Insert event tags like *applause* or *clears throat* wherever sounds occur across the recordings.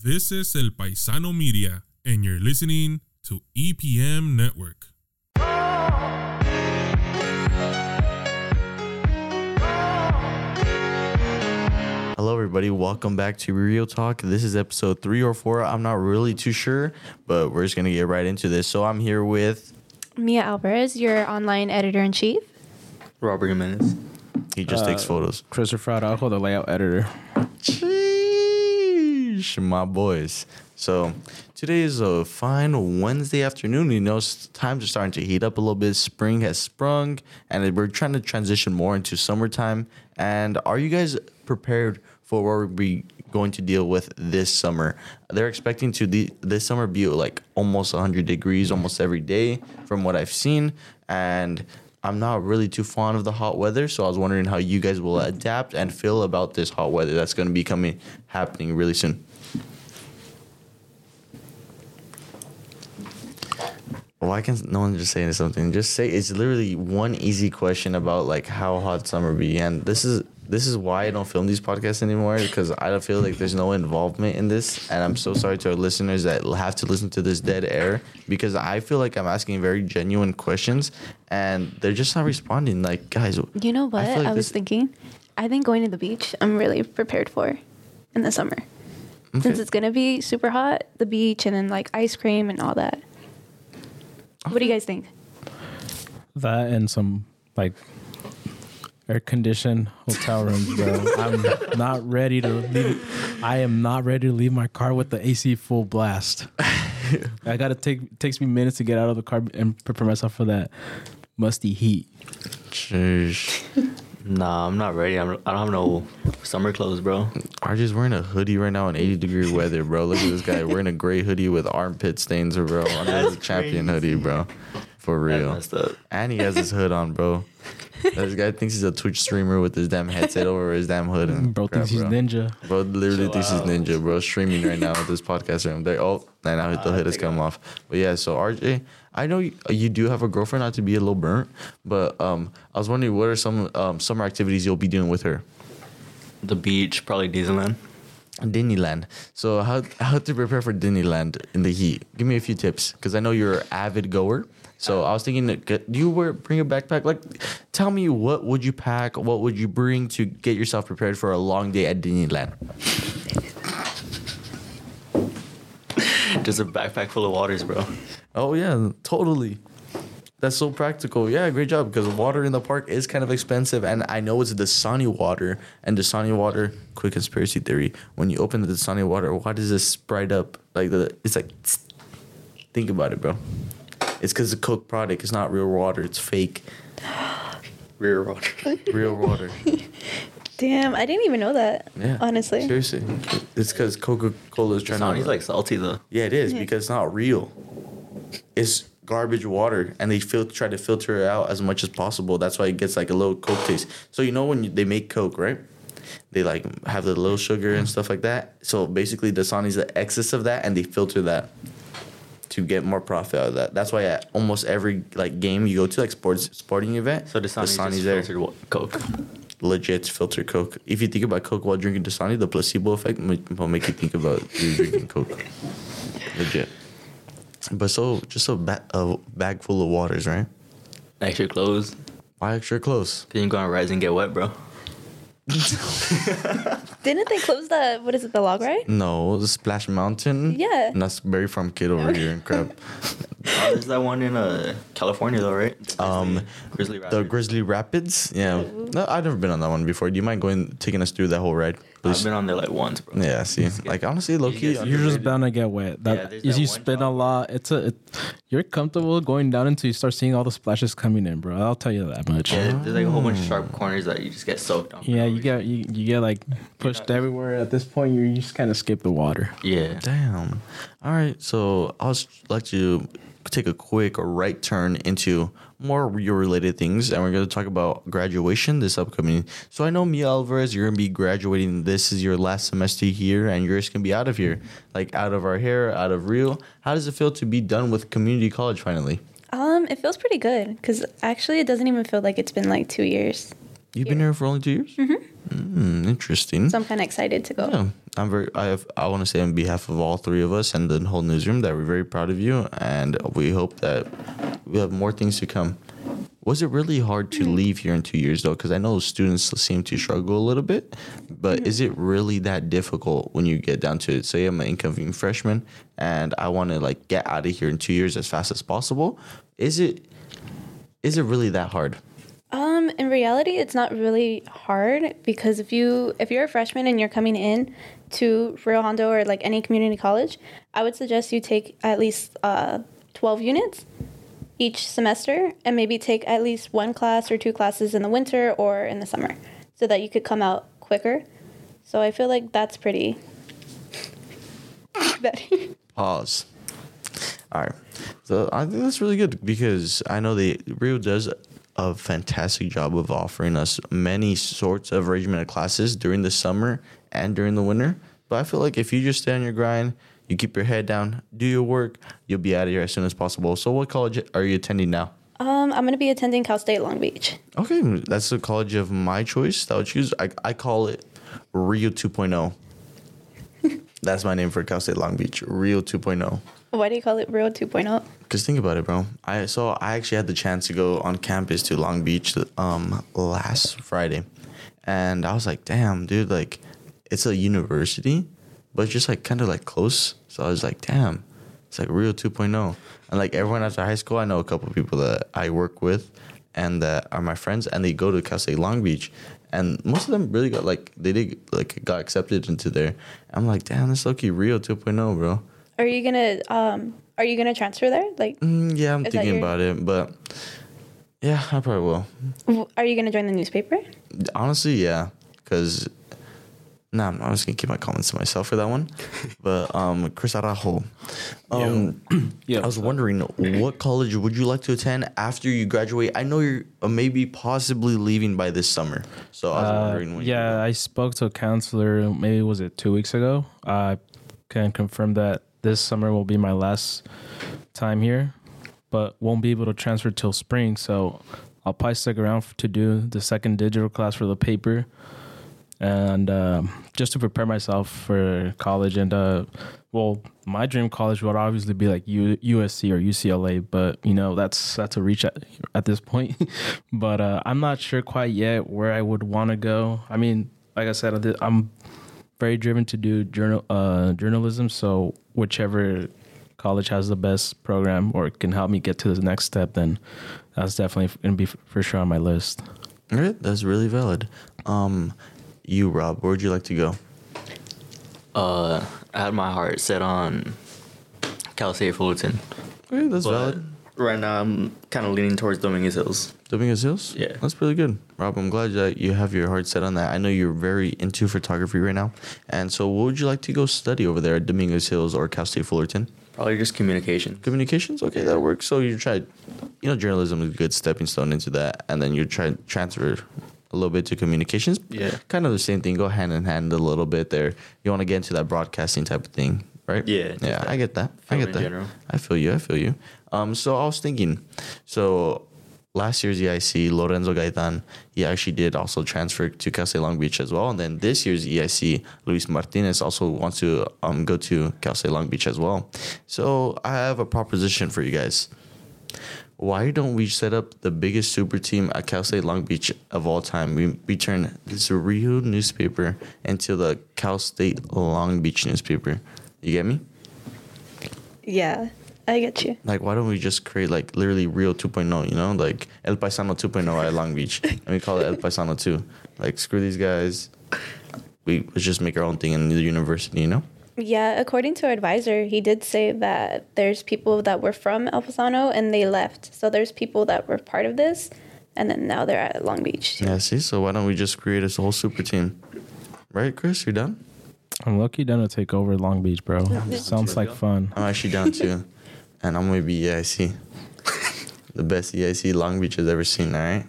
This is El Paisano Media, and you're listening to EPM Network. Hello, everybody. Welcome back to Rio Talk. This is episode three or four. I'm not really too sure, but we're just going to get right into this. So, I'm here with, Mia Alvarez, your online editor in chief. Robert Jimenez. he just takes uh, photos. Christopher Araujo, the layout editor. Sheesh, my boys. So, today is a fine Wednesday afternoon. You know, times are starting to heat up a little bit. Spring has sprung, and we're trying to transition more into summertime. And are you guys prepared for what we're going to deal with this summer? They're expecting to the, this summer be like almost 100 degrees almost every day, from what I've seen. And I'm not really too fond of the hot weather, so I was wondering how you guys will adapt and feel about this hot weather that's going to be coming happening really soon. Why can't no one just say something? Just say it's literally one easy question about like how hot summer be, and this is this is why I don't film these podcasts anymore because I don't feel like there's no involvement in this, and I'm so sorry to our listeners that have to listen to this dead air because I feel like I'm asking very genuine questions, and they're just not responding. Like guys, You know what? I, like was this- thinking. I think going to the beach, I'm really prepared for in the summer. Since it's going to be super hot, the beach and then like ice cream and all that. What do you guys think? That and some like air conditioned hotel rooms, bro. *laughs* I'm not ready to leave. I am not ready to leave my car with the AC full blast. *laughs* I gotta take it takes me minutes to get out of the car and prepare myself for that musty heat. Sheesh. Nah, I'm not ready. I'm, I don't have no summer clothes, bro. RJ's wearing a hoodie right now in 80 degree weather, bro. Look at this guy wearing a gray hoodie with armpit stains, bro. That's the champion hoodie, bro. For real. And he has his hood on, bro. This guy thinks he's a Twitch streamer with his damn headset over his damn hood. And Bro crap, thinks he's bro. ninja. Bro literally Chill thinks out. he's ninja, bro. Streaming right now with this podcast room. They oh, and now the Ah, hood has take come off. But yeah, so RJ, I know you, you do have a girlfriend, not to be a little burnt, but um, I was wondering what are some um summer activities you'll be doing with her? The beach, probably Disneyland. Disneyland. So how how to prepare for Disneyland in the heat? Give me a few tips because I know you're an avid goer. So oh. I was thinking, do you wear bring a backpack? Like, tell me what would you pack? What would you bring to get yourself prepared for a long day at Disneyland? *laughs* Just a backpack full of waters, bro. Oh yeah, totally. That's so practical. Yeah, great job. Because water in the park is kind of expensive, and I know it's Dasani water. And Dasani water, quick conspiracy theory: when you open the Dasani water, why does it sprite up like the? It's like, think about it, bro. It's because the Coke product is not real water; it's fake, *gasps* Real water. *laughs* real water. *laughs* Damn, I didn't even know that. Yeah, Honestly. seriously, it's because Coca Cola is trying Dasani's to. like salty though. Yeah, it is Yeah. because it's not real. It's garbage water, and they fil- try to filter it out as much as possible. That's why it gets like a little Coke taste. So you know when you, they make Coke, right? They like have the little sugar and stuff like that. So basically, Dasani's the excess of that, and they filter that to get more profit out of that. That's why at almost every like game you go to, like sports sporting event, So Dasani's, just there. filtered Coke. Legit filtered Coke. If you think about Coke while drinking Dasani, the placebo effect will make you think about *laughs* you drinking Coke. Legit. But so just a, ba- a bag full of waters, right? Extra clothes. Why extra clothes? Then you go on rides and get wet, bro. *laughs* Didn't they close the, what is it, the log ride? No, the Splash Mountain. Yeah. And that's Berry Farm Kid over here and crap. Oh, *laughs* there's that one in uh, California though, right? The Um, Grizzly the Rapids. Grizzly Rapids. Yeah. No, I've never been on that one before. Do you mind going taking us through that whole ride, I've been on there like once, bro. yeah. See, like honestly, low key. You're just bound to get wet. Yeah, That there's is that you one spin a drop. lot. It's a it, you're comfortable going down until you start seeing all the splashes coming in, bro. I'll tell you that much. Yeah, Yeah, there's like a whole bunch of sharp ah. corners that you just get soaked on. for no you reason. get you, you get like pushed everywhere. At this point, you just kind of skip the water. Yeah. Damn. All right. So I was let to take a quick right turn into more Rio related things, and we're going to talk about graduation this upcoming. So I know Mia Alvarez, you're going to be graduating. This is your last semester here, and you're just going to be out of here, like out of our hair, out of Rio. How does it feel to be done with community college finally? Um, it feels pretty good because actually it doesn't even feel like it's been like two years. You've been here for only two years. Mm-hmm. Hmm, interesting. So I'm kind of excited to go. Yeah, I'm very. I have. I want to say on behalf of all three of us and the whole newsroom that we're very proud of you, and we hope that we have more things to come. Was it really hard to mm-hmm. leave here in two years though? Because I know students seem to struggle a little bit, but mm-hmm. is it really that difficult when you get down to it? Say I'm an incoming freshman and I want to like get out of here in two years as fast as possible. Is it? Is it really that hard? Um, in reality, it's not really hard because if you if you're a freshman and you're coming in to Rio Hondo or like any community college, I would suggest you take at least uh, twelve units each semester and maybe take at least one class or two classes in the winter or in the summer, so that you could come out quicker. So I feel like that's pretty. *laughs* *laughs* Pause. All right. So I think that's really good because I know the Rio does a fantastic job of offering us many sorts of regimented classes during the summer and during the winter. But I feel like if you just stay on your grind, you keep your head down, do your work, you'll be out of here as soon as possible. So what college are you attending now? um, I'm gonna be attending Cal State Long Beach. Okay, that's the college of my choice that I would choose. I, I call it Rio 2.0. *laughs* that's my name for Cal State Long Beach, Rio 2.0. Why do you call it oh? 2.0? Cause think about it, bro. I so I actually had the chance to go on campus to Long Beach um last Friday, and I was like, damn, dude, like it's a university, but just like kind of like close. So I was like, damn, it's like Rio 2.0. And like everyone after high school, I know a couple people that I work with and that are my friends, and they go to Cal State Long Beach, and most of them really got like they did like got accepted into there. I'm like, damn, this lucky Rio 2.0, bro. Are you gonna um are you gonna transfer there? Like Mm, yeah, I'm thinking your- about it, but yeah, I probably will. are you gonna join the newspaper? Honestly, yeah, because nah, I'm just gonna keep my comments to myself for that one. *laughs* but um, Chris Araujo, um, *clears throat* Yeah. I was wondering what college would you like to attend after you graduate? I know you're uh, maybe possibly leaving by this summer, so I was Uh, wondering. When you- yeah, I spoke to a counselor. Maybe was it two weeks ago? I can confirm that this summer will be my last time here, but won't be able to transfer till spring. So I'll probably stick around to do the second digital class for the paper, and um, just to prepare myself for college. And uh, well, my dream college would obviously be like U- USC or UCLA, but you know that's that's a reach at at this point. *laughs* but uh, I'm not sure quite yet where I would want to go. I mean, like I said, I'm very driven to do journal uh, journalism. So whichever college has the best program or can help me get to the next step, then that's definitely going to be for sure on my list. All right, that's really valid. Um, you, Rob, where'd you like to go? Uh, I had my heart set on Cal State Fullerton. Okay, that's But valid. right now, I'm kind of leaning towards Dominguez Hills. Dominguez Hills? Yeah. That's really good. Rob, I'm glad that you have your heart set on that. I know you're very into photography right now. And so, what would you like to go study over there at Dominguez Hills or Cal State Fullerton? Probably just communication. Communications? Okay, that works. So, you try, you know, journalism is a good stepping stone into that. And then you try to transfer a little bit to communications. Yeah. Kind of the same thing. Go hand in hand a little bit there. You want to get into that broadcasting type of thing, right? Yeah, Yeah, I get that. I get that. general. I feel you. I feel you. Um, so I was thinking, so last year's EIC, Lorenzo Gaitan, he actually did also transfer to Cal State Long Beach as well. And then this year's EIC, Luis Martinez also wants to um, go to Cal State Long Beach as well. So I have a proposition for you guys. Why don't we set up the biggest super team at Cal State Long Beach of all time? We, we turn this Rio newspaper into the Cal State Long Beach newspaper. You get me? Yeah, I get you. Like, why don't we just create like literally Rio 2.0, you know? Like El Paisano 2.0 at Long Beach. *laughs* and we call it El Paisano 2. Like, screw these guys. We let's just make our own thing in the university, you know? Yeah, according to our advisor, he did say that there's people that were from El Paisano and they left. So there's people that were part of this, and then now they're at Long Beach. Yeah, see? So why don't we just create a whole super team? Right, Chris? you're done? I'm lucky done to take over Long Beach, bro. Sounds like fun. I'm actually down too. And I'm going to be EIC. *laughs* the best EIC Long Beach has ever seen, all right?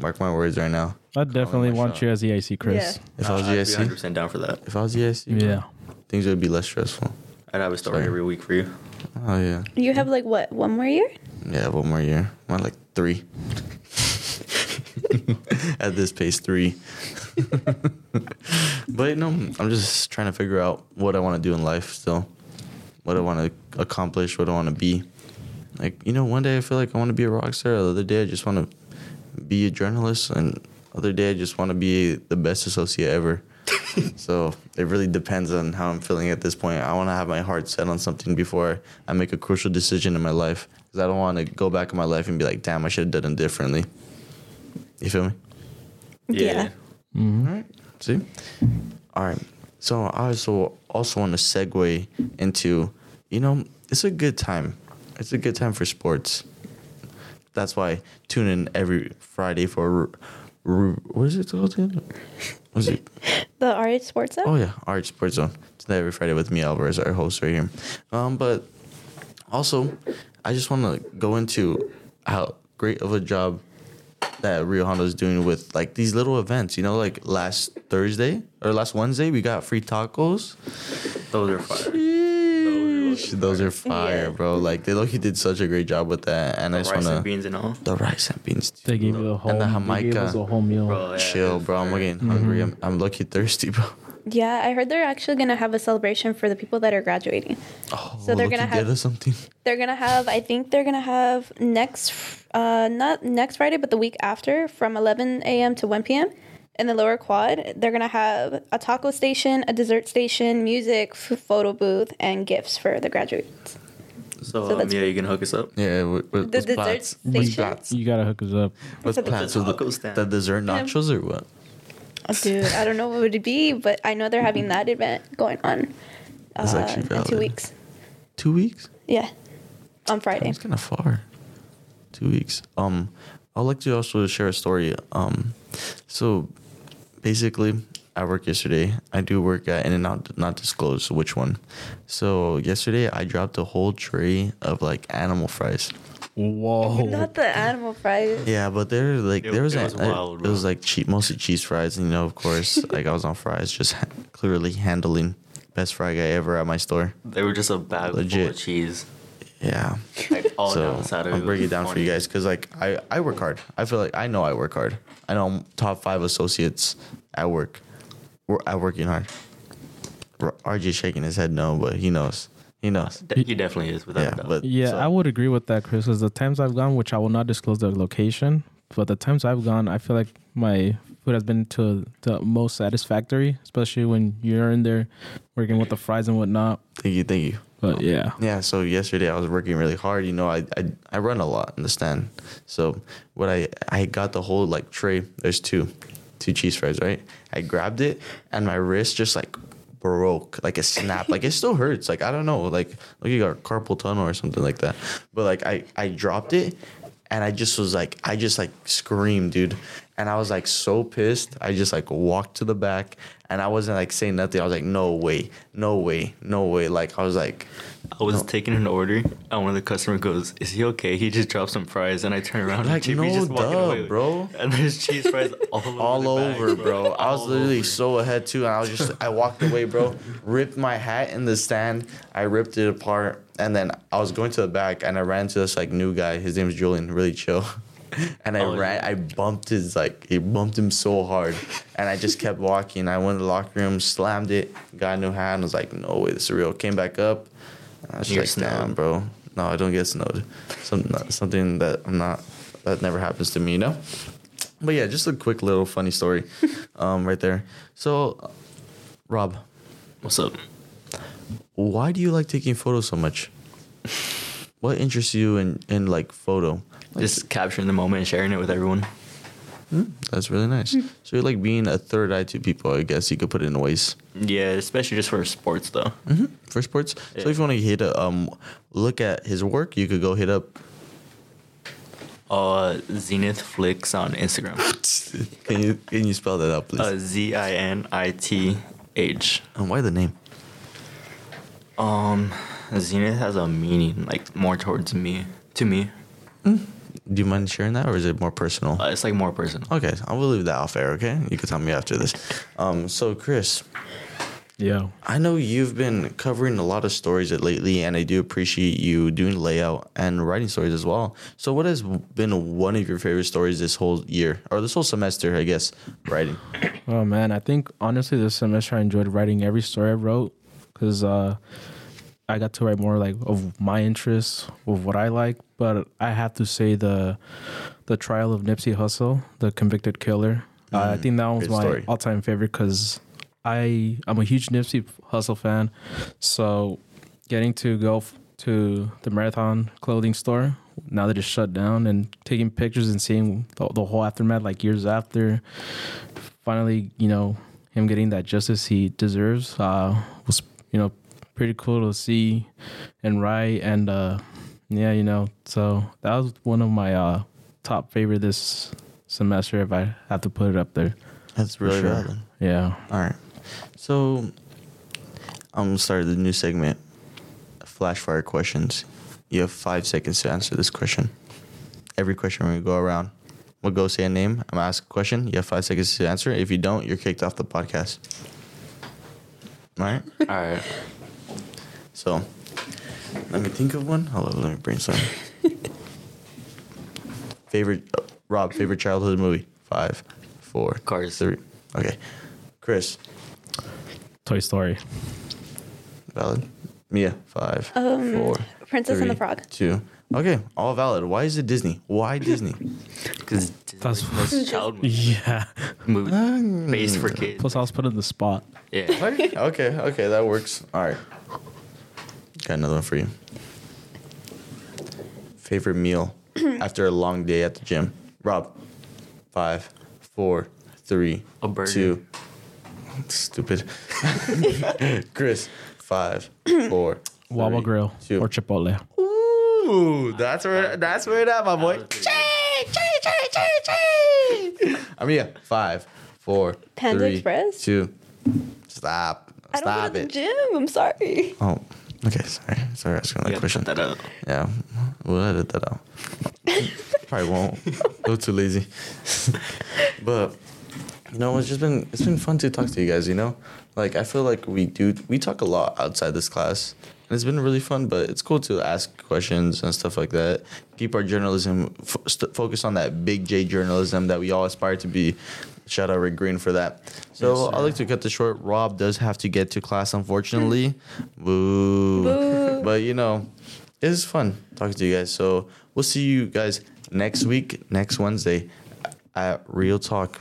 Mark my words right now. I definitely want shot. you as EIC, Chris. If I was I'd be EIC, 100% down for that. if I was EIC, Yeah. things would be less stressful. I'd have a story Sorry. every week for you. Oh, yeah. You have like what, one more year? Yeah, one more year. More like three. *laughs* At this pace, three. *laughs* but no, I'm just trying to figure out what I want to do in life still. What I want to accomplish, what I want to be. Like, you know, one day I feel like I want to be a rock star. The other day I just want to be a journalist. And other day I just want to be the best associate ever. *laughs* so it really depends on how I'm feeling at this point. I want to have my heart set on something before I make a crucial decision in my life. Because I don't want to go back in my life and be like, damn, I should have done it differently. You feel me? Yeah. All right. See? All right. So I also also want to segue into, you know, it's a good time. It's a good time for sports. That's why tune in every Friday for r- r- what is it called? again? What is it? *laughs* The RH Sports app? Oh yeah, Art Sports Zone. It's every Friday with me, Alvarez, our host right here. Um, but also, I just want to go into how great of a job that Rio Hondo is doing with like these little events. You know, like last Thursday or last Wednesday, we got free tacos. Those are fire. Sheesh, Those are fire, Yeah. bro. Like they look, he did such a great job with that, and I The just rice want and to beans and all. the rice and beans. They gave you a whole. And the They gave us a whole meal. Bro, yeah, Chill, it's bro. I'm getting hungry. Mm-hmm. I'm, I'm lucky thirsty, bro. Yeah, I heard they're actually gonna have a celebration for the people that are graduating. Oh, So they're gonna he have- something. *laughs* They're gonna have, I think they're gonna have next, uh, not next Friday, but the week after, from 11 a.m. to 1 p.m. in the lower quad. They're gonna have a taco station, a dessert station, music, f- photo booth, and gifts for the graduates. So, So um, that's- yeah, you can hook us up. Yeah, with, with, The with dessert plats. With station? plats. You gotta hook us up. With So the- plats. The the, the dessert nachos or what? Dude, I don't know what it would it be, but I know they're having that event going on That's uh, actually in two weeks. Two weeks? Yeah, on Friday. It's kind of far. Two weeks. Um, I'd like to also share a story. Um, so basically, I worked yesterday. I do work at In and Out, not disclose which one. So yesterday, I dropped a whole tray of like animal fries. Whoa. Not the animal fries. Yeah, but they're like It- there was, it a- was wild, it was like cheap, mostly cheese fries, and you know, of course, *laughs* like I was on fries, just ha- clearly handling best fry guy ever at my store. They were just a bag full Legit. of cheese. Yeah. Like all so down the side of I'll it. break it down for you guys because like I I work hard. I feel like I know I work hard. I know I'm top five associates at work. We're at working hard. R- RJ shaking his head no, but he knows. He knows. Uh, he definitely is without Yeah, a doubt. but Yeah, so- I would agree with that, Chris. Because the times I've gone, which I will not disclose the location, but the times I've gone, I feel like my food has been to the most satisfactory, especially when you're in there working with the fries and whatnot. Thank you, thank you. But yeah, Yeah, so yesterday I was working really hard. You know, I I, I run a lot in the stand. So what I I got the whole like tray. There's two, two cheese fries, right? I grabbed it and my wrist just like broke, like it snapped. like it still hurts. Like I don't know, like like you got carpal tunnel or something like that. But like I I dropped it and I just was like I just like screamed, dude. And I was like so pissed. I just like walked to the back and I wasn't like saying nothing. I was like, no way, no way, no way. Like I was like I was taking an order, and one of the customer goes, "Is he okay? He just dropped some fries." And I turn around, Like, and no just walking duh, away, bro. And there's cheese fries *laughs* all over, all over, bro. I was All literally over. so ahead too, and I was just I walked away, bro. Ripped my hat in the stand. I ripped it apart, and then I was going to the back, and I ran to this like new guy. His name's Julian, really chill. *laughs* And I Oh, ran, yeah. I bumped his like, he bumped him so hard, and I just kept walking. I went to the locker room, slammed it, got a new hat, and was like, "No way, this is real." Came back up, I was You're just like, "Damn, bro, no, I don't get snowed." Some, something that I'm not, that never happens to me, you know. But yeah, just a quick little funny story, *laughs* um, right there. So, uh, Rob, What's up? why do you like taking photos so much? What interests you in in like photo? Just capturing the moment and sharing it with everyone. That's really nice. So you're like being a third eye to people. I guess you could put it in a ways Yeah, especially just for sports though. for sports. So Yeah. if you want to hit a um, look at his work, you could go hit up. Uh, Zenith Flicks on Instagram. *laughs* Can you can you spell that out, please? Uh, Z I N I T H. and why the name? Um, Zenith has a meaning like more towards me. To me, Do you mind sharing that, or is it more personal? uh, it's like more personal. Okay, I will leave that off air. Okay, you can tell me after this. Um, so Chris, Yeah. I know you've been covering a lot of stories lately, and I do appreciate you doing layout and writing stories as well. So, what has been one of your favorite stories this whole year or this whole semester? I guess writing. Oh man, I think honestly this semester I enjoyed writing every story I wrote because uh, I got to write more like of my interests, of what I like. But I have to say the the trial of Nipsey Hussle, the convicted killer. uh, I think that was my story. all time favorite because I I'm a huge Nipsey Hussle fan. So getting to go f- to the Marathon clothing store now that it's shut down and taking pictures and seeing the, the whole aftermath like years after finally, you know, him getting that justice he deserves uh, was, you know, pretty cool to see and write. And uh, yeah, you know, so that was one of my uh, top favorite this semester if I have to put it up there. That's really sure. valid. Yeah. All right. So, I'm gonna start the new segment. Flash fire questions. You have five seconds to answer this question. Every question we're go around. We'll go say a name. I'm gonna ask a question. You have five seconds to answer. If you don't, you're kicked off the podcast. All right. All right. So, let me think of one. Hold on, let me brainstorm. *laughs* favorite uh, Rob, favorite childhood movie? Five, four, Cars. three. Okay, Chris, Toy Story. valid. Mia, five, Um, four, Princess and the three, Frog. Two. Okay, all valid. Why is it Disney? Why *laughs* Disney? Because That's- the most child movie, *laughs* Yeah. movie based for kids. Plus, I was put in the spot. Yeah. okay, okay, okay, that works. All right. Got another one for you. Favorite meal *clears throat* after a long day at the gym? Rob, five, four, three, A burger. two. Stupid. *laughs* Chris, five, four, *clears throat* Wawa three, Grill two. or Chipotle. Ooh, that's where that's where it at, my boy. I mean, yeah, five, four, Panda three, Express? two. Stop. I don't go to the it. gym. I'm sorry. Oh, okay. Sorry. Sorry, asking that question. cut that out. Yeah, we'll edit that out. Probably won't. A little too lazy. *laughs* but you know, it's just been it's been fun to talk to you guys. You know, like I feel like we do we talk a lot outside this class, and it's been really fun. But it's cool to ask questions and stuff like that. Keep our journalism f- st- focus on that big J journalism that we all aspire to be. Shout out Rick Green for that. So I'd like to cut this short. Rob does have to get to class, unfortunately. Hmm. Boo. Boo. But you know, it is fun talking to you guys. So we'll see you guys next week, next Wednesday at Rio Talk.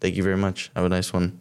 Thank you very much. Have a nice one.